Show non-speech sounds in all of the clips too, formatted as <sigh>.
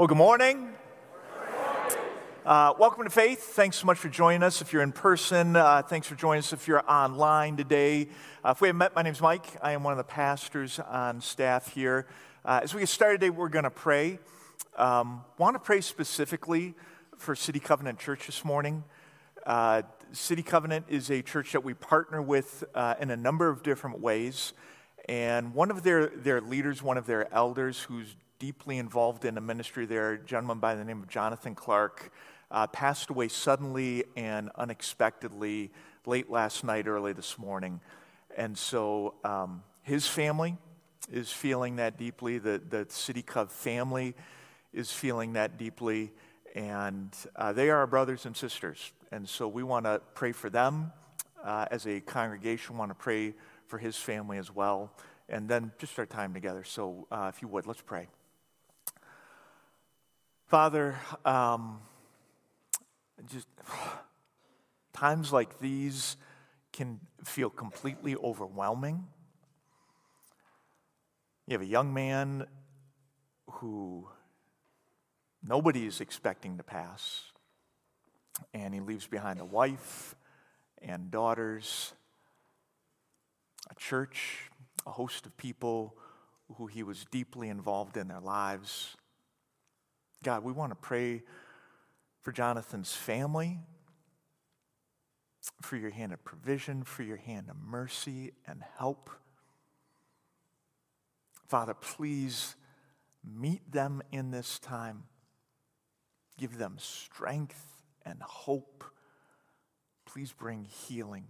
Well, good morning. Uh, welcome to Faith. Thanks so much for joining us. If you're in person, uh, thanks for joining us. If you're online today, uh, if we haven't met, my name's Mike. I am one of the pastors on staff here. Uh, as we get started today, we're going to pray. Um, Want to pray specifically for City Covenant Church this morning. Uh, City Covenant is a church that we partner with uh, in a number of different ways. And one of their, their leaders, one of their elders who's deeply involved in a ministry there, a gentleman by the name of Jonathan Clark, uh, passed away suddenly and unexpectedly late last night, early this morning. And so um, his family is feeling that deeply. The, the City Cov family is feeling that deeply. And uh, they are our brothers and sisters. And so we want to pray for them uh, as a congregation, want to pray for his family as well. And then just our time together. So uh, if you would, let's pray. Father, um, just times like these can feel completely overwhelming. You have a young man who nobody is expecting to pass, and he leaves behind a wife and daughters, a church, a host of people who he was deeply involved in their lives. God, we want to pray for Jonathan's family, for your hand of provision, for your hand of mercy and help. Father, please meet them in this time. Give them strength and hope. Please bring healing.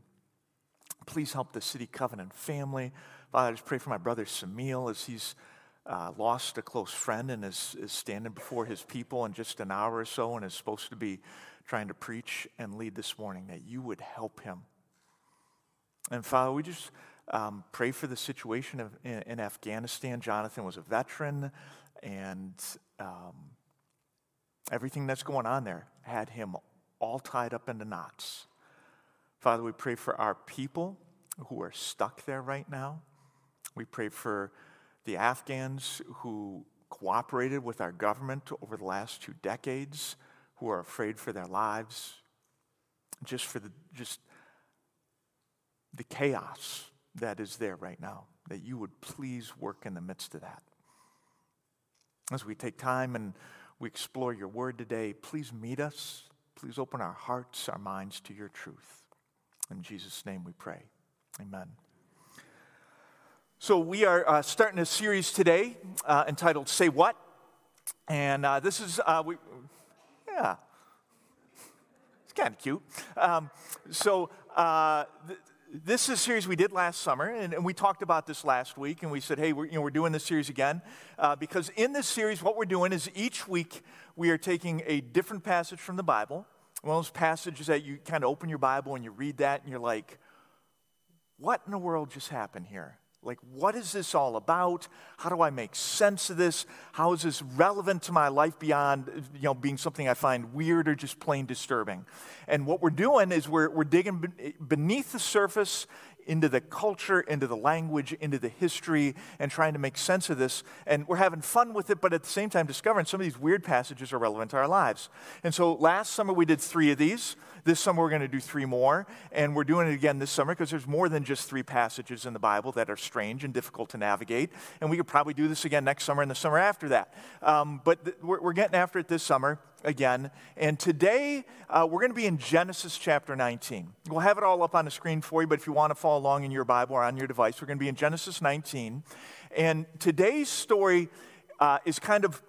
Please help the City Covenant family. Father, I just pray for my brother Samil as he's uh, lost a close friend and is, is standing before his people in just an hour or so and is supposed to be trying to preach and lead this morning, that you would help him. And Father, we just um, pray for the situation of, in, in, Afghanistan. Jonathan was a veteran, and um, everything that's going on there had him all tied up into knots. Father, we pray for our people who are stuck there right now. We pray for the Afghans who cooperated with our government over the last two decades, who are afraid for their lives, just for the just the chaos that is there right now, that you would please work in the midst of that. As we take time and we explore your word today, please meet us. Please open our hearts, our minds to your truth. In Jesus' name we pray. Amen. So, we are uh, starting a series today uh, entitled Say What? And uh, this is, uh, we, yeah, it's kind of cute. Um, so, uh, th- this is a series we did last summer, and, and, we talked about this last week, and we said, hey, we're, you know, we're doing this series again. Uh, because in this series, what we're doing is each week we are taking a different passage from the Bible, one of those passages that you kind of open your Bible and you read that, and you're like, what in the world just happened here? Like, what is this all about? How do I make sense of this? How is this relevant to my life beyond, you know, being something I find weird or just plain disturbing? And what we're doing is we're, we're digging beneath the surface into the culture, into the language, into the history, and trying to make sense of this. And we're having fun with it, but at the same time discovering some of these weird passages are relevant to our lives. And so last summer we did three of these. This summer we're going to do three more. And we're doing it again this summer because there's more than just three passages in the Bible that are strange and difficult to navigate. And we could probably do this again next summer and the summer after that. Um, but th- we're, we're getting after it this summer again. And today uh, we're going to be in Genesis chapter 19. We'll have it all up on the screen for you, but if you want to follow along in your Bible or on your device, we're going to be in Genesis 19. And today's story uh, is kind of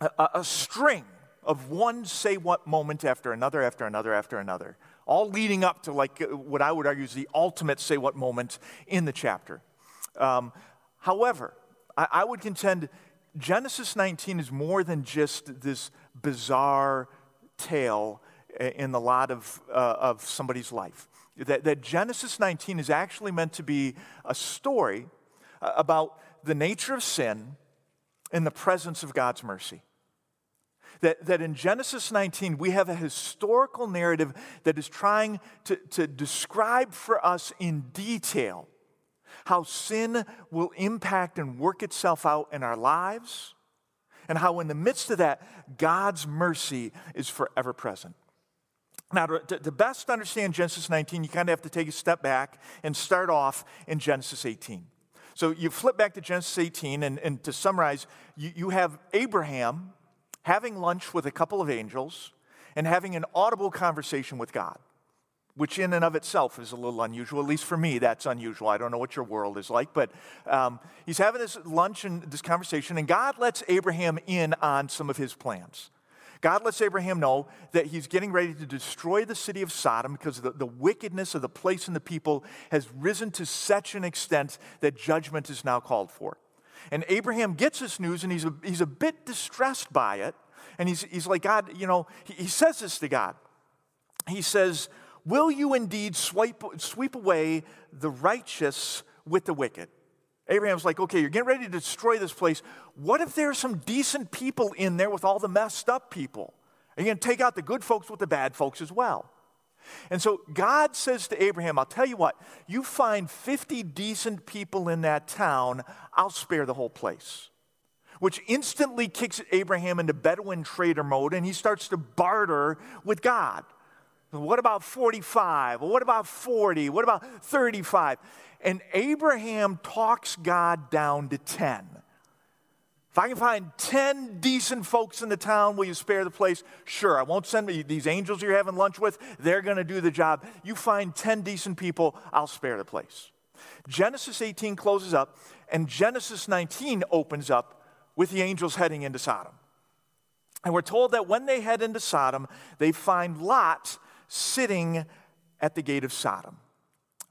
a, a string of one say what moment after another, after another, after another, all leading up to like uh, what I would argue is the ultimate say what moment in the chapter. Um, however, I, I would contend Genesis 19 is more than just this bizarre tale in the lot of, uh, of somebody's life. That, that Genesis 19 is actually meant to be a story uh, about the nature of sin in the presence of God's mercy. That, that in Genesis 19, we have a historical narrative that is trying to, to describe for us in detail how sin will impact and work itself out in our lives and how, in the midst of that, God's mercy is forever present. Now, to, to best understand Genesis 19, you kind of have to take a step back and start off in Genesis 18. So you flip back to Genesis 18, and, and to summarize, you, you have Abraham having lunch with a couple of angels and having an audible conversation with God, which in and of itself is a little unusual. At least for me, that's unusual. I don't know what your world is like, but um, he's having this lunch and this conversation, and God lets Abraham in on some of his plans. God lets Abraham know that he's getting ready to destroy the city of Sodom because the, the wickedness of the place and the people has risen to such an extent that judgment is now called for. And Abraham gets this news and he's a, he's a bit distressed by it. And he's, he's like, God, you know, he, he says this to God. He says, Will you indeed swipe, sweep away the righteous with the wicked? Abraham's like, okay, you're getting ready to destroy this place. What if there are some decent people in there with all the messed up people? Are you going to take out the good folks with the bad folks as well? And so God says to Abraham, I'll tell you what, you find 50 decent people in that town, I'll spare the whole place. Which instantly kicks Abraham into Bedouin trader mode and he starts to barter with God. What about 45? What about 40? What about 35? And Abraham talks God down to 10. If I can find 10 decent folks in the town, will you spare the place? Sure, I won't send these angels you're having lunch with. They're going to do the job. You find 10 decent people, I'll spare the place. Genesis 18 closes up, and Genesis 19 opens up with the angels heading into Sodom. And we're told that when they head into Sodom, they find Lot sitting at the gate of Sodom.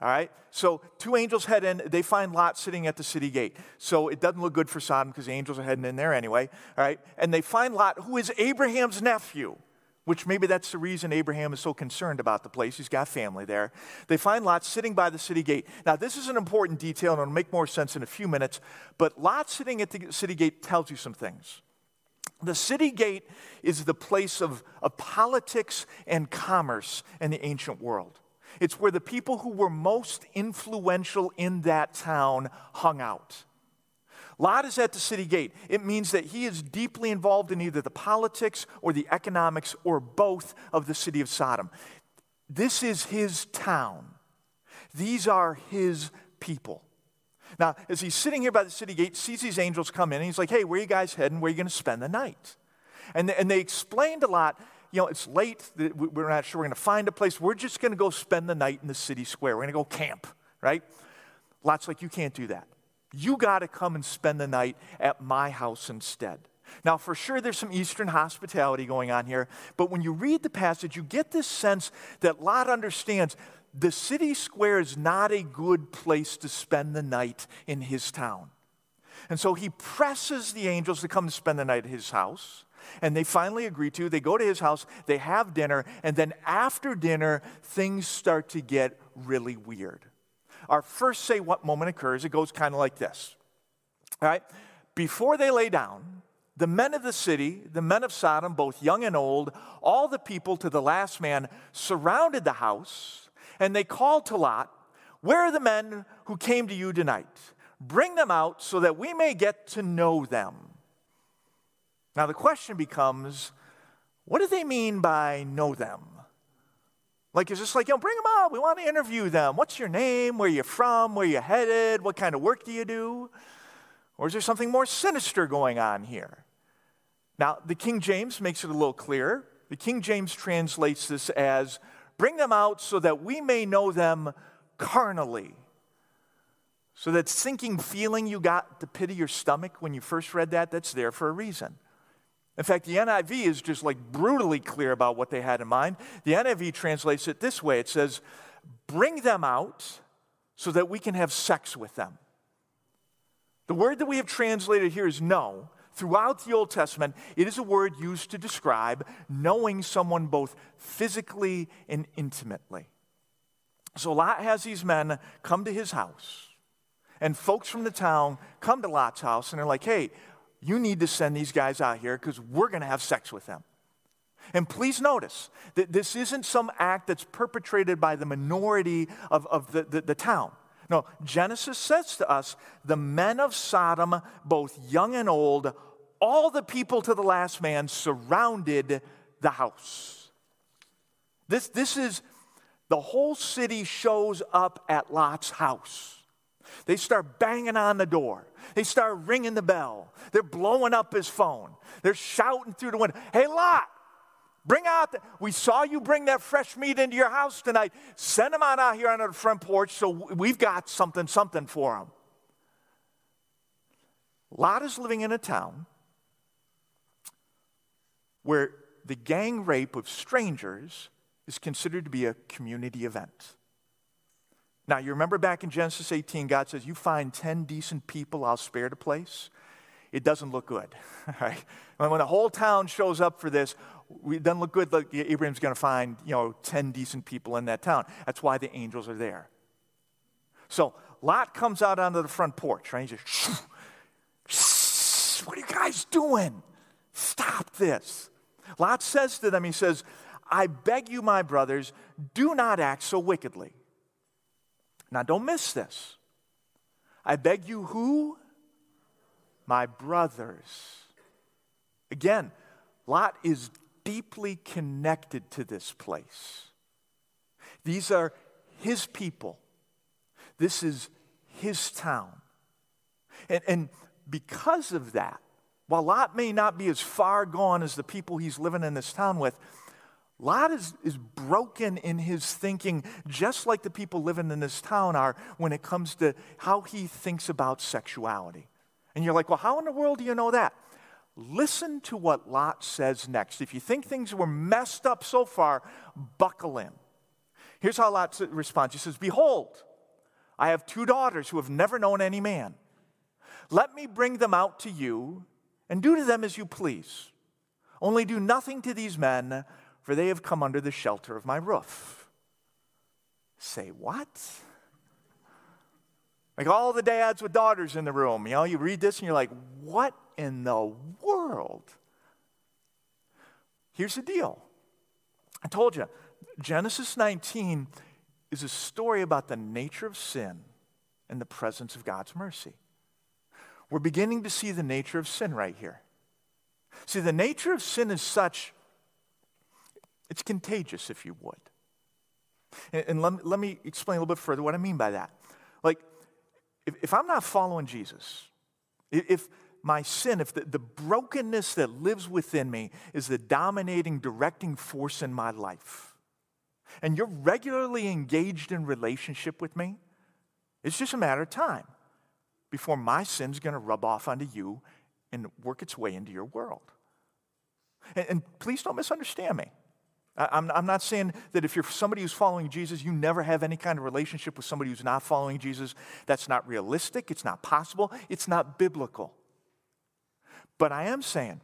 All right? So two angels head in. They find Lot sitting at the city gate. So it doesn't look good for Sodom because the angels are heading in there anyway. All right? And they find Lot, who is Abraham's nephew, which maybe that's the reason Abraham is so concerned about the place. He's got family there. They find Lot sitting by the city gate. Now, this is an important detail, and it'll make more sense in a few minutes. But Lot sitting at the city gate tells you some things. The city gate is the place of, of politics and commerce in the ancient world. It's where the people who were most influential in that town hung out. Lot is at the city gate. It means that he is deeply involved in either the politics or the economics or both of the city of Sodom. This is his town. These are his people. Now, as he's sitting here by the city gate, sees these angels come in, and he's like, hey, where are you guys heading? Where are you going to spend the night? And, and they explained a lot you know, it's late. We're not sure we're going to find a place. We're just going to go spend the night in the city square. We're going to go camp, right? Lot's like, you can't do that. You got to come and spend the night at my house instead. Now, for sure, there's some Eastern hospitality going on here, but when you read the passage, you get this sense that Lot understands the city square is not a good place to spend the night in his town. And so he presses the angels to come spend the night at his house. And they finally agree to. They go to his house, they have dinner, and then after dinner, things start to get really weird. Our first say what moment occurs, it goes kind of like this. All right? Before they lay down, the men of the city, the men of Sodom, both young and old, all the people to the last man surrounded the house, and they called to Lot, Where are the men who came to you tonight? Bring them out so that we may get to know them. Now, the question becomes what do they mean by know them? Like, is this like, you know, bring them out. We want to interview them. What's your name? Where are you from? Where are you headed? What kind of work do you do? Or is there something more sinister going on here? Now, the King James makes it a little clearer. The King James translates this as, bring them out so that we may know them carnally. So that sinking feeling you got the pit of your stomach when you first read that, that's there for a reason. In fact, the NIV is just like brutally clear about what they had in mind. The NIV translates it this way it says, Bring them out so that we can have sex with them. The word that we have translated here is know. Throughout the Old Testament, it is a word used to describe knowing someone both physically and intimately. So Lot has these men come to his house, and folks from the town come to Lot's house and they're like, hey, you need to send these guys out here because we're going to have sex with them. And please notice that this isn't some act that's perpetrated by the minority of, of the, the, the town. No, Genesis says to us the men of Sodom, both young and old, all the people to the last man surrounded the house. This, this is the whole city shows up at Lot's house. They start banging on the door. They start ringing the bell. They're blowing up his phone. They're shouting through the window, Hey, Lot, bring out, the, we saw you bring that fresh meat into your house tonight. Send them on out here on the front porch so we've got something, something for them. Lot is living in a town where the gang rape of strangers is considered to be a community event. Now, you remember back in Genesis 18, God says, You find 10 decent people, I'll spare the place. It doesn't look good, <laughs> right? When the whole town shows up for this, it doesn't look good. Like Abraham's going to find, you know, 10 decent people in that town. That's why the angels are there. So Lot comes out onto the front porch, right? He just, what are you guys doing? Stop this. Lot says to them, he says, I beg you, my brothers, do not act so wickedly. Now, don't miss this. I beg you, who? My brothers. Again, Lot is deeply connected to this place. These are his people. This is his town. And, and because of that, while Lot may not be as far gone as the people he's living in this town with, Lot is, is broken in his thinking, just like the people living in this town are when it comes to how he thinks about sexuality. And you're like, well, how in the world do you know that? Listen to what Lot says next. If you think things were messed up so far, buckle in. Here's how Lot responds He says, Behold, I have two daughters who have never known any man. Let me bring them out to you and do to them as you please. Only do nothing to these men for they have come under the shelter of my roof. Say what? Like all the dads with daughters in the room, you know, you read this and you're like, what in the world? Here's the deal. I told you, Genesis 19 is a story about the nature of sin and the presence of God's mercy. We're beginning to see the nature of sin right here. See, the nature of sin is such it's contagious, if you would. And, and let, let, me explain a little bit further what I mean by that. Like, if, if I'm not following Jesus, if my sin, if the, the brokenness that lives within me is the dominating, directing force in my life, and you're regularly engaged in relationship with me, it's just a matter of time before my sin's going to rub off onto you and work its way into your world. And, and please don't misunderstand me. I'm, I'm not saying that if you're somebody who's following Jesus, you never have any kind of relationship with somebody who's not following Jesus. That's not realistic. It's not possible. It's not biblical. But I am saying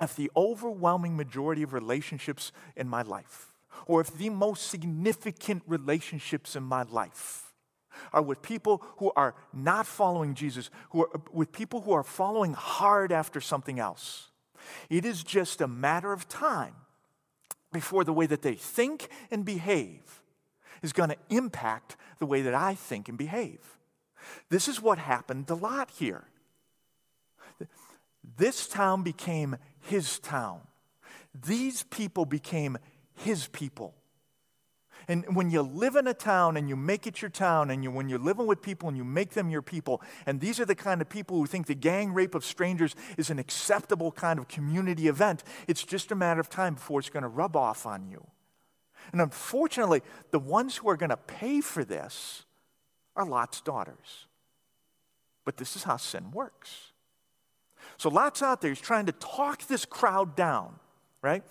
if the overwhelming majority of relationships in my life, or if the most significant relationships in my life, are with people who are not following Jesus, who are with people who are following hard after something else. It is just a matter of time before the way that they think and behave is going to impact the way that I think and behave. This is what happened to Lot here. This town became his town. These people became his people. And when you live in a town and you make it your town, and you, when you're living with people and you make them your people, and these are the kind of people who think the gang rape of strangers is an acceptable kind of community event, it's just a matter of time before it's going to rub off on you. And unfortunately, the ones who are going to pay for this are Lot's daughters. But this is how sin works. So Lot's out there, he's trying to talk this crowd down, right?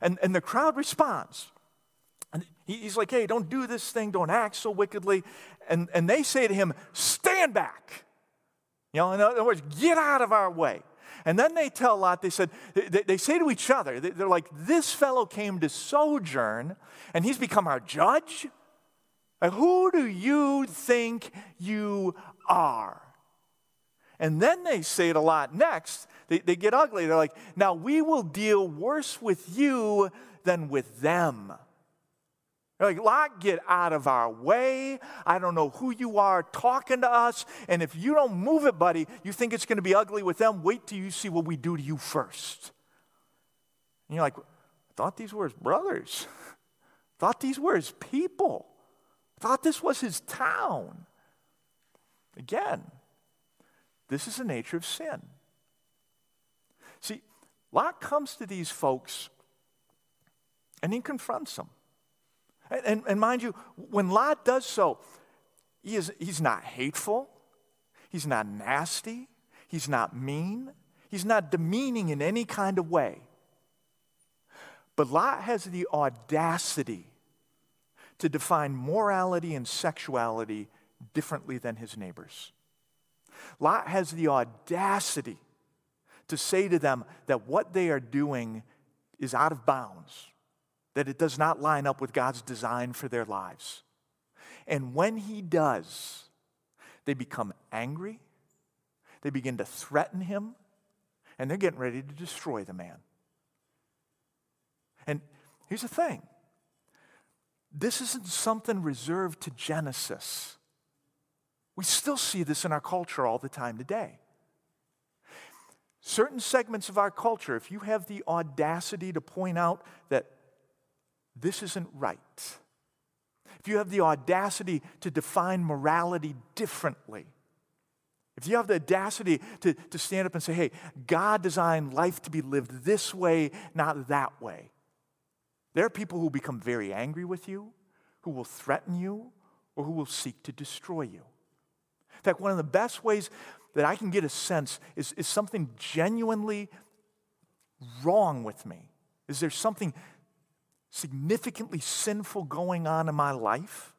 And, and the crowd responds. And he's like, hey, don't do this thing, don't act so wickedly. And, and they say to him, stand back. You know, in other words, get out of our way. And then they tell Lot, they said, they, they say to each other, they're like, this fellow came to sojourn and he's become our judge? Like, who do you think you are? And then they say it a Lot next, they, they get ugly. They're like, now we will deal worse with you than with them. They're like, Lot, get out of our way. I don't know who you are talking to us. And if you don't move it, buddy, you think it's going to be ugly with them. Wait till you see what we do to you first. And you're like, I thought these were his brothers. I thought these were his people. I thought this was his town. Again, this is the nature of sin. See, Lot comes to these folks and he confronts them. And, and, and, mind you, when Lot does so, he is, he's not hateful, he's not nasty, he's not mean, he's not demeaning in any kind of way. But Lot has the audacity to define morality and sexuality differently than his neighbors. Lot has the audacity to say to them that what they are doing is out of bounds that it does not line up with God's design for their lives. And when he does, they become angry, they begin to threaten him, and they're getting ready to destroy the man. And here's the thing this isn't something reserved to Genesis. We still see this in our culture all the time today. Certain segments of our culture, if you have the audacity to point out that this isn't right, if you have the audacity to define morality differently, if you have the audacity to, to stand up and say, hey, God designed life to be lived this way, not that way, there are people who become very angry with you, who will threaten you, or who will seek to destroy you. In fact, one of the best ways that I can get a sense is, is something genuinely wrong with me? Is there something significantly sinful going on in my life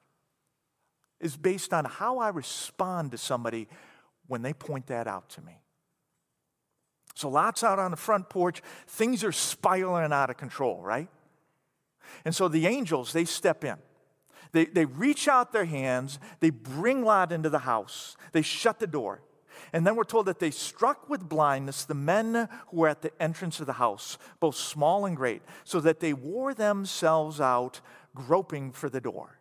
is based on how I respond to somebody when they point that out to me. So, Lot's out on the front porch, things are spiraling out of control, right? And so the angels, they step in. They, they reach out their hands, they bring Lot into the house, they shut the door. And then we're told that they struck with blindness the men who were at the entrance of the house, both small and great, so that they wore themselves out groping for the door.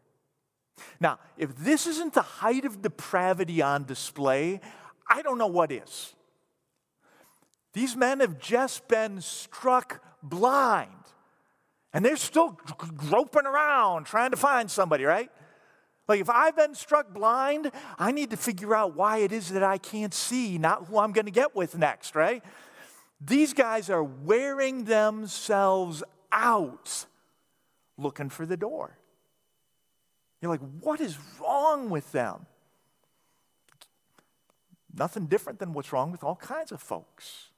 Now, if this isn't the height of depravity on display, I don't know what is. These men have just been struck blind, and they're still groping around trying to find somebody, right? Like, if I've been struck blind, I need to figure out why it is that I can't see, not who I'm going to get with next, right? These guys are wearing themselves out looking for the door. You're like, what is wrong with them? Nothing different than what's wrong with all kinds of folks.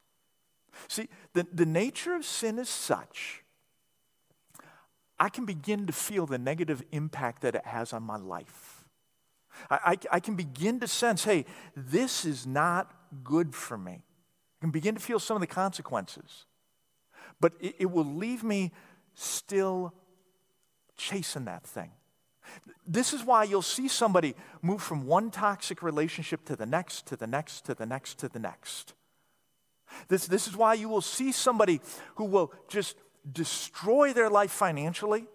See, the, the nature of sin is such I can begin to feel the negative impact that it has on my life. I, I, I, can begin to sense, hey, this is not good for me. I can begin to feel some of the consequences. But it, it will leave me still chasing that thing. This is why you'll see somebody move from one toxic relationship to the next, to the next, to the next, to the next. This, this is why you will see somebody who will just destroy their life financially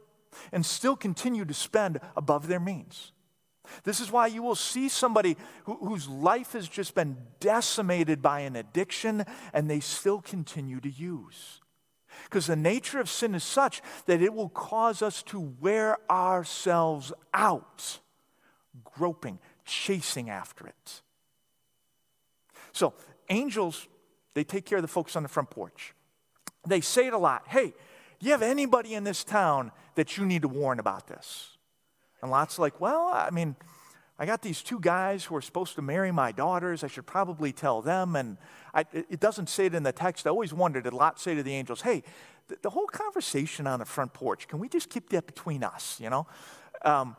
and still continue to spend above their means. This is why you will see somebody who, whose life has just been decimated by an addiction and they still continue to use. Because the nature of sin is such that it will cause us to wear ourselves out, groping, chasing after it. So, angels, they take care of the folks on the front porch they say it a lot hey, do you have anybody in this town that you need to warn about this? And Lot's like, well, I mean, I got these two guys who are supposed to marry my daughters. I should probably tell them. And I, it doesn't say it in the text. I always wondered, did Lot say to the angels, hey, the, the whole conversation on the front porch, can we just keep that between us, you know? Um,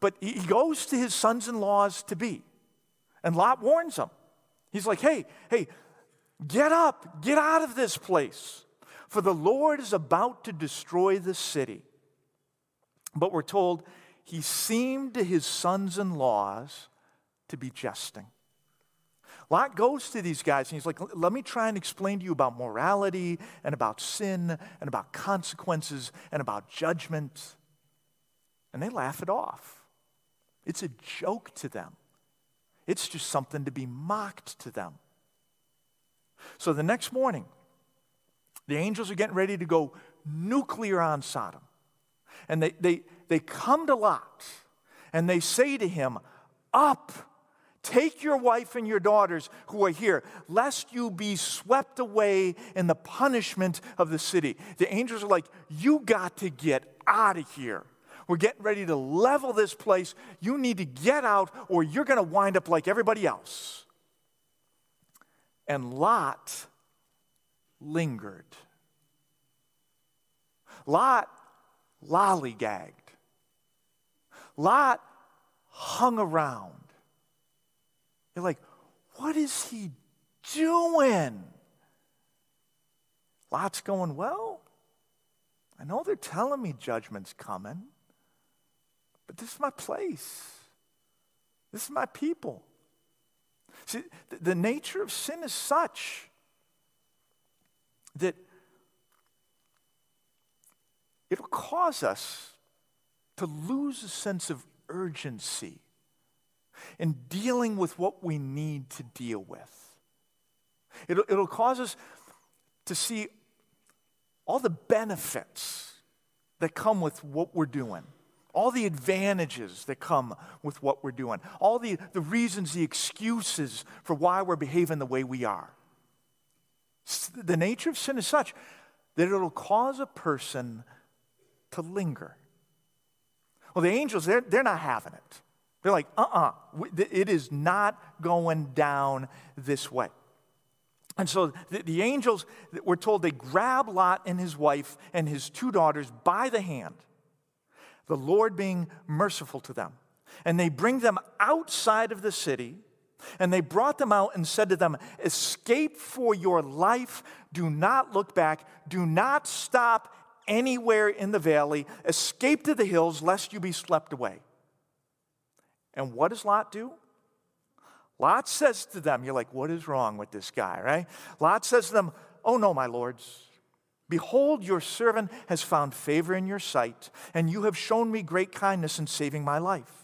but he goes to his sons in laws to be. And Lot warns them. He's like, hey, hey, get up, get out of this place. For the Lord is about to destroy the city. But we're told he seemed to his sons in laws to be jesting. Lot goes to these guys and he's like, let me try and explain to you about morality and about sin and about consequences and about judgment. And they laugh it off. It's a joke to them, it's just something to be mocked to them. So the next morning, the angels are getting ready to go nuclear on Sodom. And they, they, they come to Lot and they say to him, Up, take your wife and your daughters who are here, lest you be swept away in the punishment of the city. The angels are like, You got to get out of here. We're getting ready to level this place. You need to get out, or you're going to wind up like everybody else. And Lot lingered. Lot lollygagged. Lot hung around. You're like, what is he doing? Lot's going, well, I know they're telling me judgment's coming, but this is my place. This is my people. See, the nature of sin is such that it'll cause us to lose a sense of urgency in dealing with what we need to deal with. It'll, it'll cause us to see all the benefits that come with what we're doing, all the advantages that come with what we're doing, all the, the reasons, the excuses for why we're behaving the way we are. The nature of sin is such that it'll cause a person to linger. Well, the angels, they're, they're not having it. They're like, uh uh-uh, uh it is not going down this way. And so the, the, angels, we're told they grab Lot and his wife and his two daughters by the hand, the Lord being merciful to them. And they bring them outside of the city, and they brought them out and said to them, Escape for your life, do not look back, do not stop anywhere in the valley, escape to the hills, lest you be swept away. And what does Lot do? Lot says to them, You're like, what is wrong with this guy, right? Lot says to them, Oh no, my lords. Behold, your servant has found favor in your sight, and you have shown me great kindness in saving my life.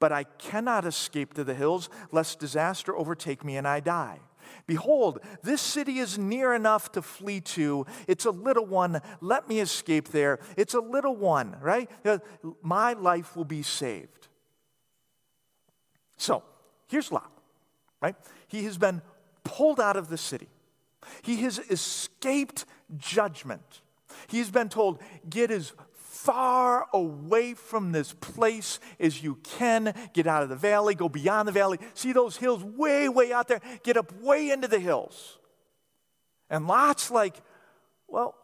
But I cannot escape to the hills, lest disaster overtake me and I die. Behold, this city is near enough to flee to. It's a little one. Let me escape there. It's a little one, right? Uh, my life will be saved. So, here's Lot right? He has been pulled out of the city. He has escaped judgment. He's been told, get as far away from this place as you can. Get out of the valley, go beyond the valley. See those hills way, way out there? Get up way into the hills. And Lot's like, well,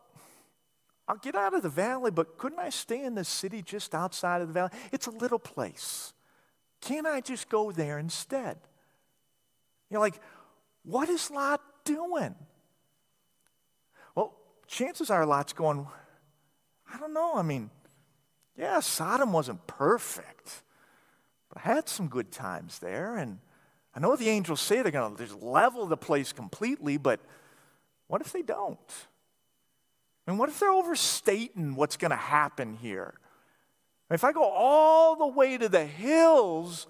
I'll get out of the valley, but couldn't I stay in the city just outside of the valley? It's a little place. Can't I just go there instead? You're like, what is Lot doing? Well, chances are Lot's going, I don't know. I mean, yeah, Sodom wasn't perfect, but I had some good times there. And I know the angels say they're going to just level the place completely, but what if they don't? I mean, what if they're overstating what's going to happen here? If I go all the way to the hills,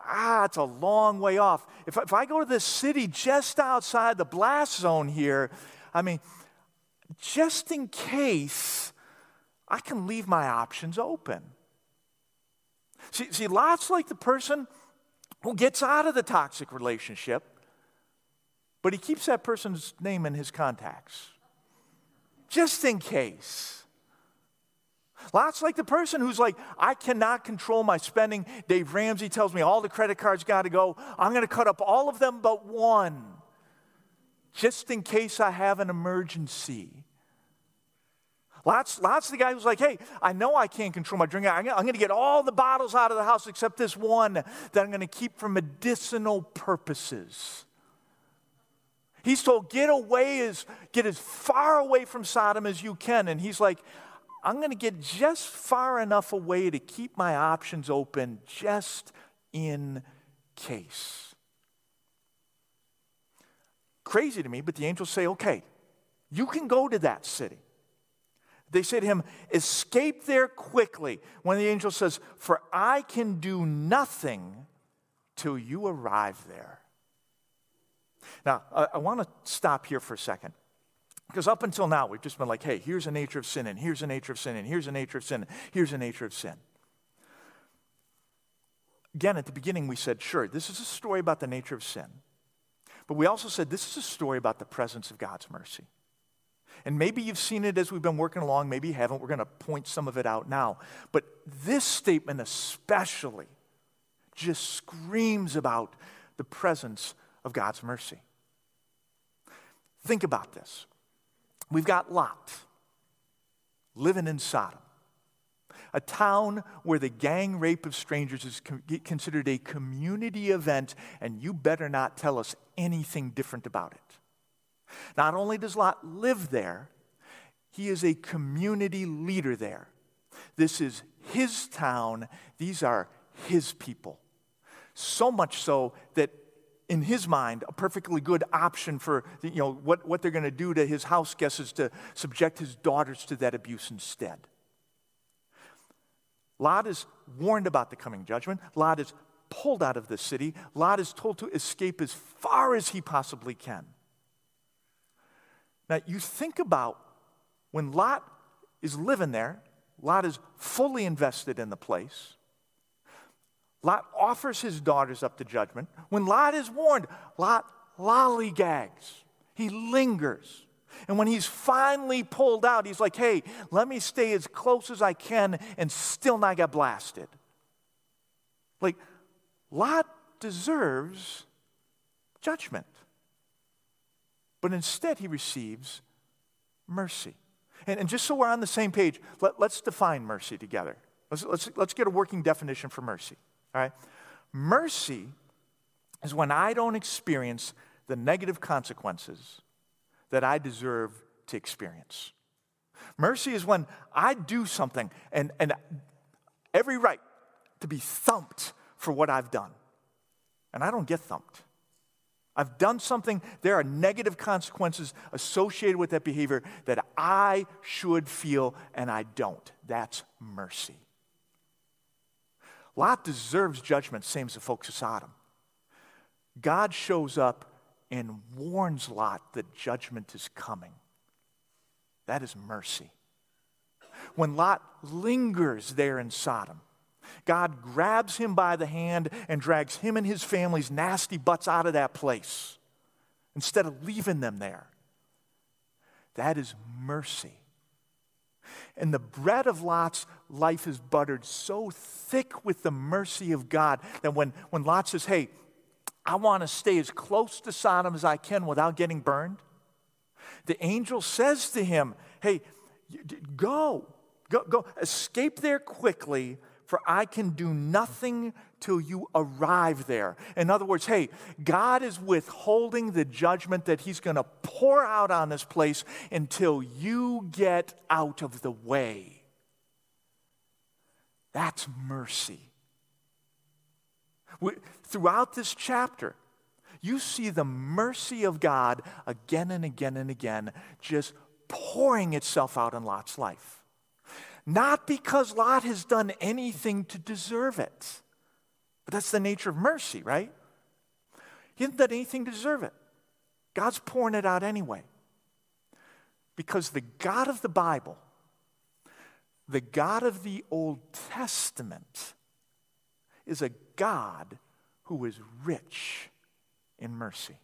ah, it's a long way off. If, if I go to this city just outside the blast zone here, I mean, just in case, I can leave my options open. See, see, Lot's like the person who gets out of the toxic relationship, but he keeps that person's name in his contacts. Just in case. Lot's like the person who's like, I cannot control my spending. Dave Ramsey tells me all the credit cards got to go. I'm going to cut up all of them but one, just in case I have an emergency. Lots, lots of the guy who's like, hey, I know I can't control my drinking. I'm going to get all the bottles out of the house except this one that I'm going to keep for medicinal purposes. He's told, get away as, get as far away from Sodom as you can. And he's like, I'm going to get just far enough away to keep my options open just in case. Crazy to me, but the angels say, okay, you can go to that city. They say to him, Escape there quickly. When the angel says, For I can do nothing till you arrive there. Now, I, I want to stop here for a second. Because up until now, we've just been like, hey, here's the nature of sin, and here's the nature of sin, and here's the nature of sin, here's the nature of sin. Again, at the beginning, we said, sure, this is a story about the nature of sin. But we also said, this is a story about the presence of God's mercy. And maybe you've seen it as we've been working along, maybe you haven't. We're going to point some of it out now. But this statement, especially, just screams about the presence of God's mercy. Think about this. We've got Lot living in Sodom, a town where the gang rape of strangers is considered a community event, and you better not tell us anything different about it. Not only does Lot live there, he is a community leader there. This is his town, these are his people. So much so that in his mind, a perfectly good option for you know, what, what they're going to do to his house guests is to subject his daughters to that abuse instead. Lot is warned about the coming judgment. Lot is pulled out of the city. Lot is told to escape as far as he possibly can. Now, you think about when Lot is living there, Lot is fully invested in the place. Lot offers his daughters up to judgment. When Lot is warned, Lot lollygags. He lingers. And when he's finally pulled out, he's like, hey, let me stay as close as I can and still not get blasted. Like, Lot deserves judgment. But instead, he receives mercy. And, and just so we're on the same page, let, us define mercy together. Let's, let's, let's get a working definition for mercy. All right? Mercy is when I don't experience the negative consequences that I deserve to experience. Mercy is when I do something and, and every right to be thumped for what I've done. And I don't get thumped. I've done something, there are negative consequences associated with that behavior that I should feel and I don't. That's mercy. Lot deserves judgment, same as the folks of Sodom. God shows up and warns Lot that judgment is coming. That is mercy. When Lot lingers there in Sodom, God grabs him by the hand and drags him and his family's nasty butts out of that place instead of leaving them there. That is mercy. And the bread of Lot's life is buttered so thick with the mercy of God that when, when Lot says, Hey, I want to stay as close to Sodom as I can without getting burned, the angel says to him, Hey, go, go, go, escape there quickly, for I can do nothing till you arrive there. In other words, hey, God is withholding the judgment that He's going to pour out on this place until you get out of the way. That's mercy. We, throughout this chapter, you see the mercy of God again and again and again just pouring itself out in Lot's life. Not because Lot has done anything to deserve it, but that's the nature of mercy, right? He hasn't done anything to deserve it. God's pouring it out anyway. Because the God of the Bible, the God of the Old Testament, is a God who is rich in mercy.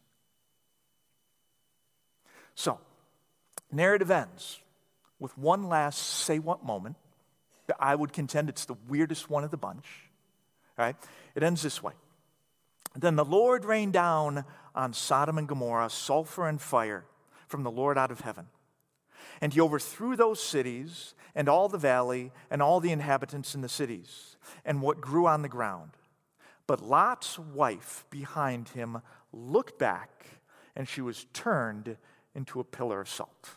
So, narrative ends with one last say what moment. I would contend it's the weirdest one of the bunch. Right? It ends this way. Then the Lord rained down on Sodom and Gomorrah sulfur and fire from the Lord out of heaven. And he overthrew those cities and all the valley and all the inhabitants in the cities and what grew on the ground. But Lot's wife behind him looked back and she was turned into a pillar of salt.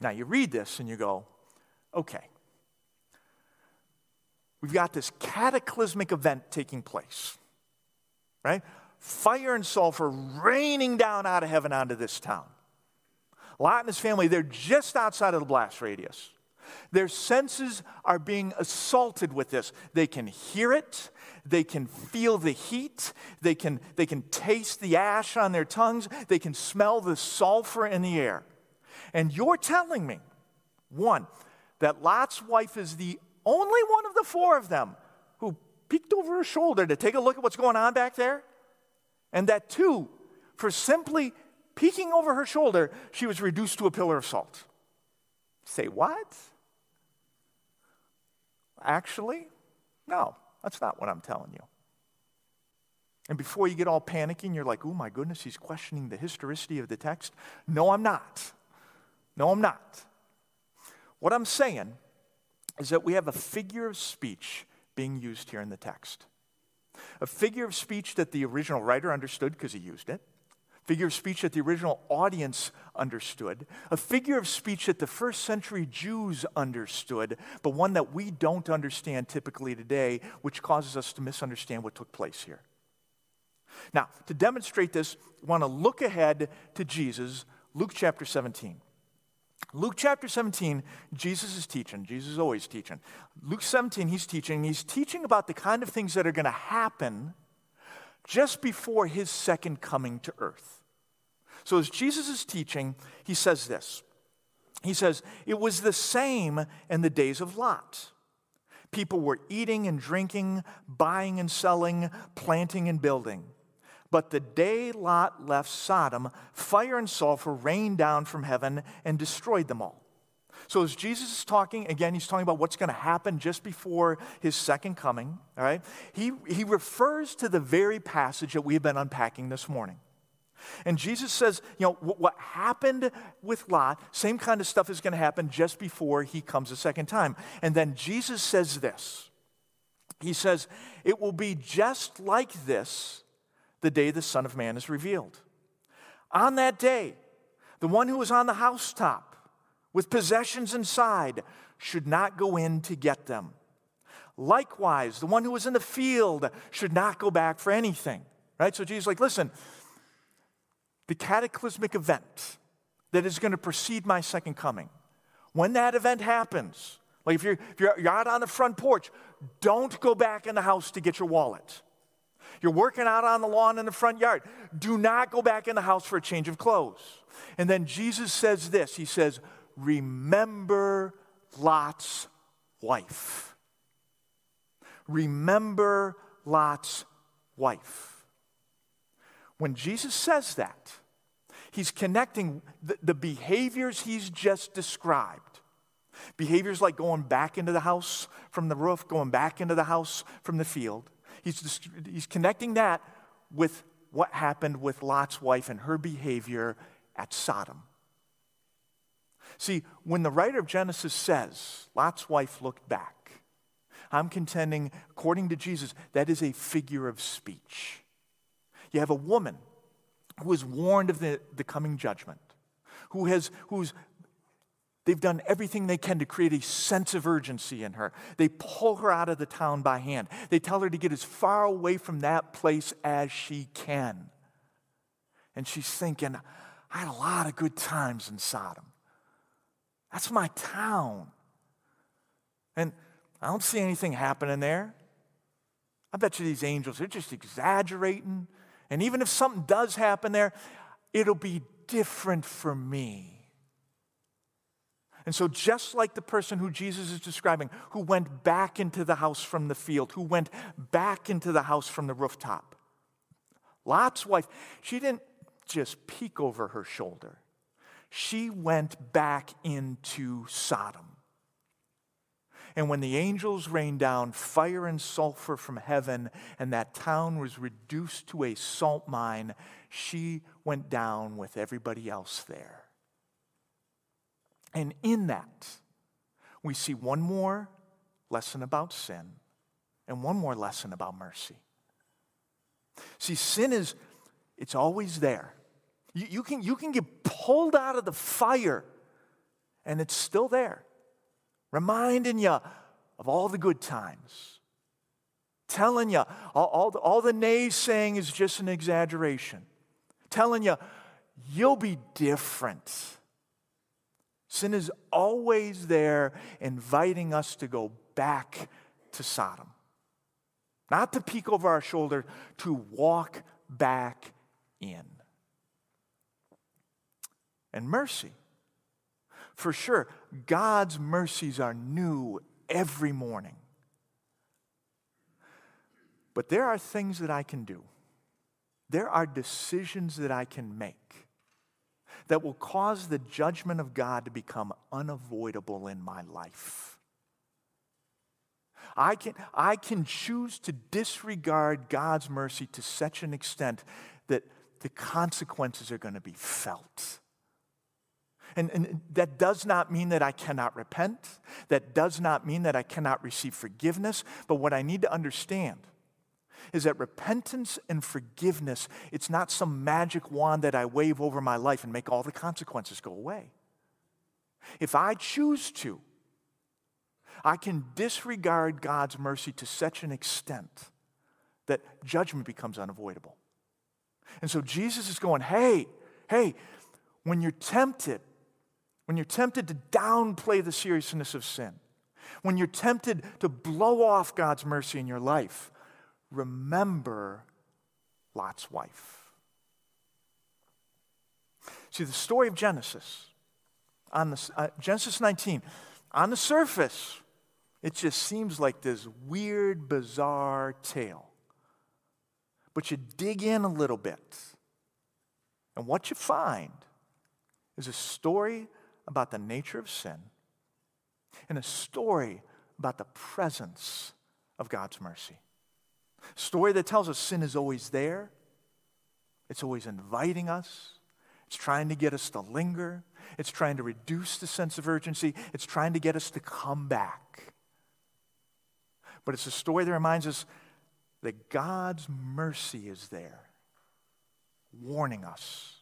Now, you read this and you go, okay, we've got this cataclysmic event taking place, right? Fire and sulfur raining down out of heaven onto this town. Lot and his family, they're just outside of the blast radius. Their senses are being assaulted with this. They can hear it, they can feel the heat, they can, they can taste the ash on their tongues, they can smell the sulfur in the air. And you're telling me, one, that Lot's wife is the only one of the four of them who peeked over her shoulder to take a look at what's going on back there? And that two, for simply peeking over her shoulder, she was reduced to a pillar of salt. Say what? Actually, no, that's not what I'm telling you. And before you get all panicking, you're like, oh my goodness, he's questioning the historicity of the text. No, I'm not. No, I'm not. What I'm saying is that we have a figure of speech being used here in the text. A figure of speech that the original writer understood because he used it figure of speech that the original audience understood, a figure of speech that the first century Jews understood, but one that we don't understand typically today, which causes us to misunderstand what took place here. Now, to demonstrate this, I want to look ahead to Jesus, Luke chapter 17. Luke chapter 17, Jesus is teaching. Jesus is always teaching. Luke 17, he's teaching. He's teaching about the kind of things that are going to happen just before his second coming to earth. So, as Jesus is teaching, he says this He says, It was the same in the days of Lot. People were eating and drinking, buying and selling, planting and building. But the day Lot left Sodom, fire and sulfur rained down from heaven and destroyed them all. So, as Jesus is talking, again, he's talking about what's going to happen just before his second coming, all right? He, he refers to the very passage that we've been unpacking this morning. And Jesus says, you know, what happened with Lot, same kind of stuff is going to happen just before he comes a second time. And then Jesus says this He says, It will be just like this the day the Son of Man is revealed. On that day, the one who is on the housetop with possessions inside should not go in to get them. Likewise, the one who is in the field should not go back for anything. Right? So Jesus like, listen, the cataclysmic event that is going to precede my second coming. When that event happens, like if you're, if you're out on the front porch, don't go back in the house to get your wallet. You're working out on the lawn in the front yard. Do not go back in the house for a change of clothes. And then Jesus says this He says, Remember Lot's wife. Remember Lot's wife. When Jesus says that, he's connecting the, the, behaviors he's just described. Behaviors like going back into the house from the roof, going back into the house from the field. He's, he's connecting that with what happened with Lot's wife and her behavior at Sodom. See, when the writer of Genesis says Lot's wife looked back, I'm contending, according to Jesus, that is a figure of speech. You have a woman who is warned of the, the coming judgment, who has, who's, they've done everything they can to create a sense of urgency in her. They pull her out of the town by hand. They tell her to get as far away from that place as she can. And she's thinking, I had a lot of good times in Sodom. That's my town. And I don't see anything happening there. I bet you these angels are just exaggerating. And even if something does happen there, it'll be different for me. And so, just like the person who Jesus is describing, who went back into the house from the field, who went back into the house from the rooftop, Lot's wife, she didn't just peek over her shoulder, she went back into Sodom. And when the angels rained down fire and sulfur from heaven, and that town was reduced to a salt mine, she went down with everybody else there. And in that, we see one more lesson about sin and one more lesson about mercy. See, sin is, it's always there. You, you, can, you can get pulled out of the fire, and it's still there reminding you of all the good times, telling you all, all, the, all the naysaying is just an exaggeration, telling you you'll be different. Sin is always there, inviting us to go back to Sodom. Not to peek over our shoulder, to walk back in. And mercy. For sure, God's mercies are new every morning. But there are things that I can do, there are decisions that I can make that will cause the judgment of God to become unavoidable in my life. I can, I can choose to disregard God's mercy to such an extent that the consequences are going to be felt. And, and, that does not mean that I cannot repent. That does not mean that I cannot receive forgiveness. But what I need to understand is that repentance and forgiveness, it's not some magic wand that I wave over my life and make all the consequences go away. If I choose to, I can disregard God's mercy to such an extent that judgment becomes unavoidable. And so Jesus is going, hey, hey, when you're tempted, when you're tempted to downplay the seriousness of sin, when you're tempted to blow off God's mercy in your life, remember Lot's wife. See, the story of Genesis, on the, uh, Genesis 19, on the surface, it just seems like this weird, bizarre tale. But you dig in a little bit, and what you find is a story about the nature of sin and a story about the presence of God's mercy. Story that tells us sin is always there, it's always inviting us, it's trying to get us to linger, it's trying to reduce the sense of urgency, it's trying to get us to come back. But it's a story that reminds us that God's mercy is there, warning us,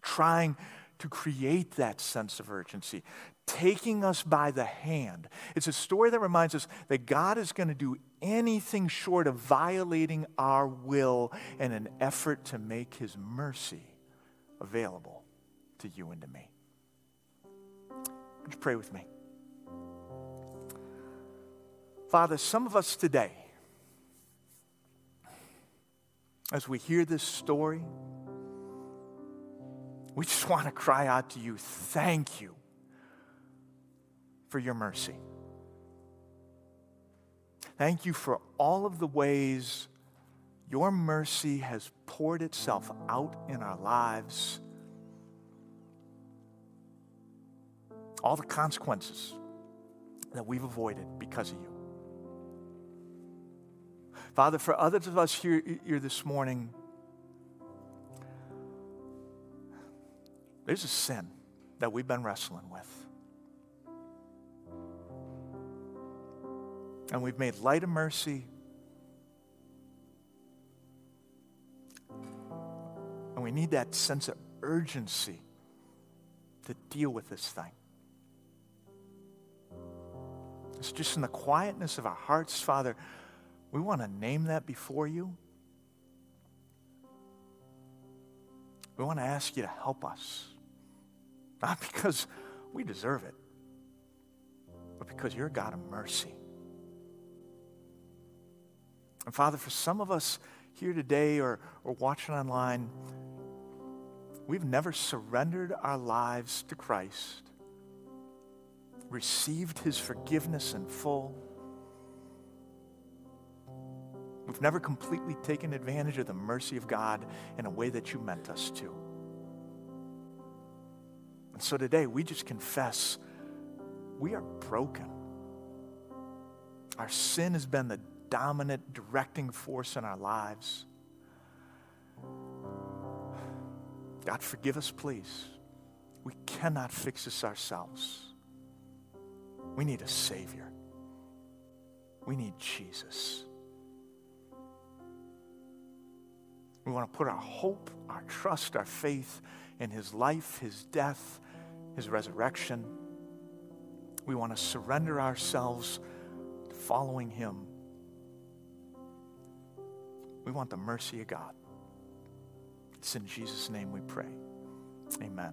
trying to create that sense of urgency, taking us by the hand. It's a story that reminds us that God is going to do anything short of violating our will in an effort to make his mercy available to you and to me. Would you pray with me? Father, some of us today, as we hear this story, we just want to cry out to you, thank you for your mercy. Thank you for all of the ways your mercy has poured itself out in our lives. All the consequences that we've avoided because of you. Father, for others of us here, here this morning, there's a sin that we've been wrestling with. And we've made light of mercy. And we need that sense of urgency to deal with this thing. It's just in the quietness of our hearts, Father. We want to name that before you. We want to ask you to help us. Not <laughs> because we deserve it, but because you're a God of mercy. And Father, for some of us here today or, or watching online, we've never surrendered our lives to Christ, received his forgiveness in full We've never completely taken advantage of the mercy of God in a way that you meant us to. And so today we just confess we are broken. Our sin has been the dominant directing force in our lives. God, forgive us, please. We cannot fix this ourselves. We need a Savior. We need Jesus. We want to put our hope, our trust, our faith in his life, his death, his resurrection. We want to surrender ourselves to following him. We want the mercy of God. It's in Jesus' name we pray. Amen.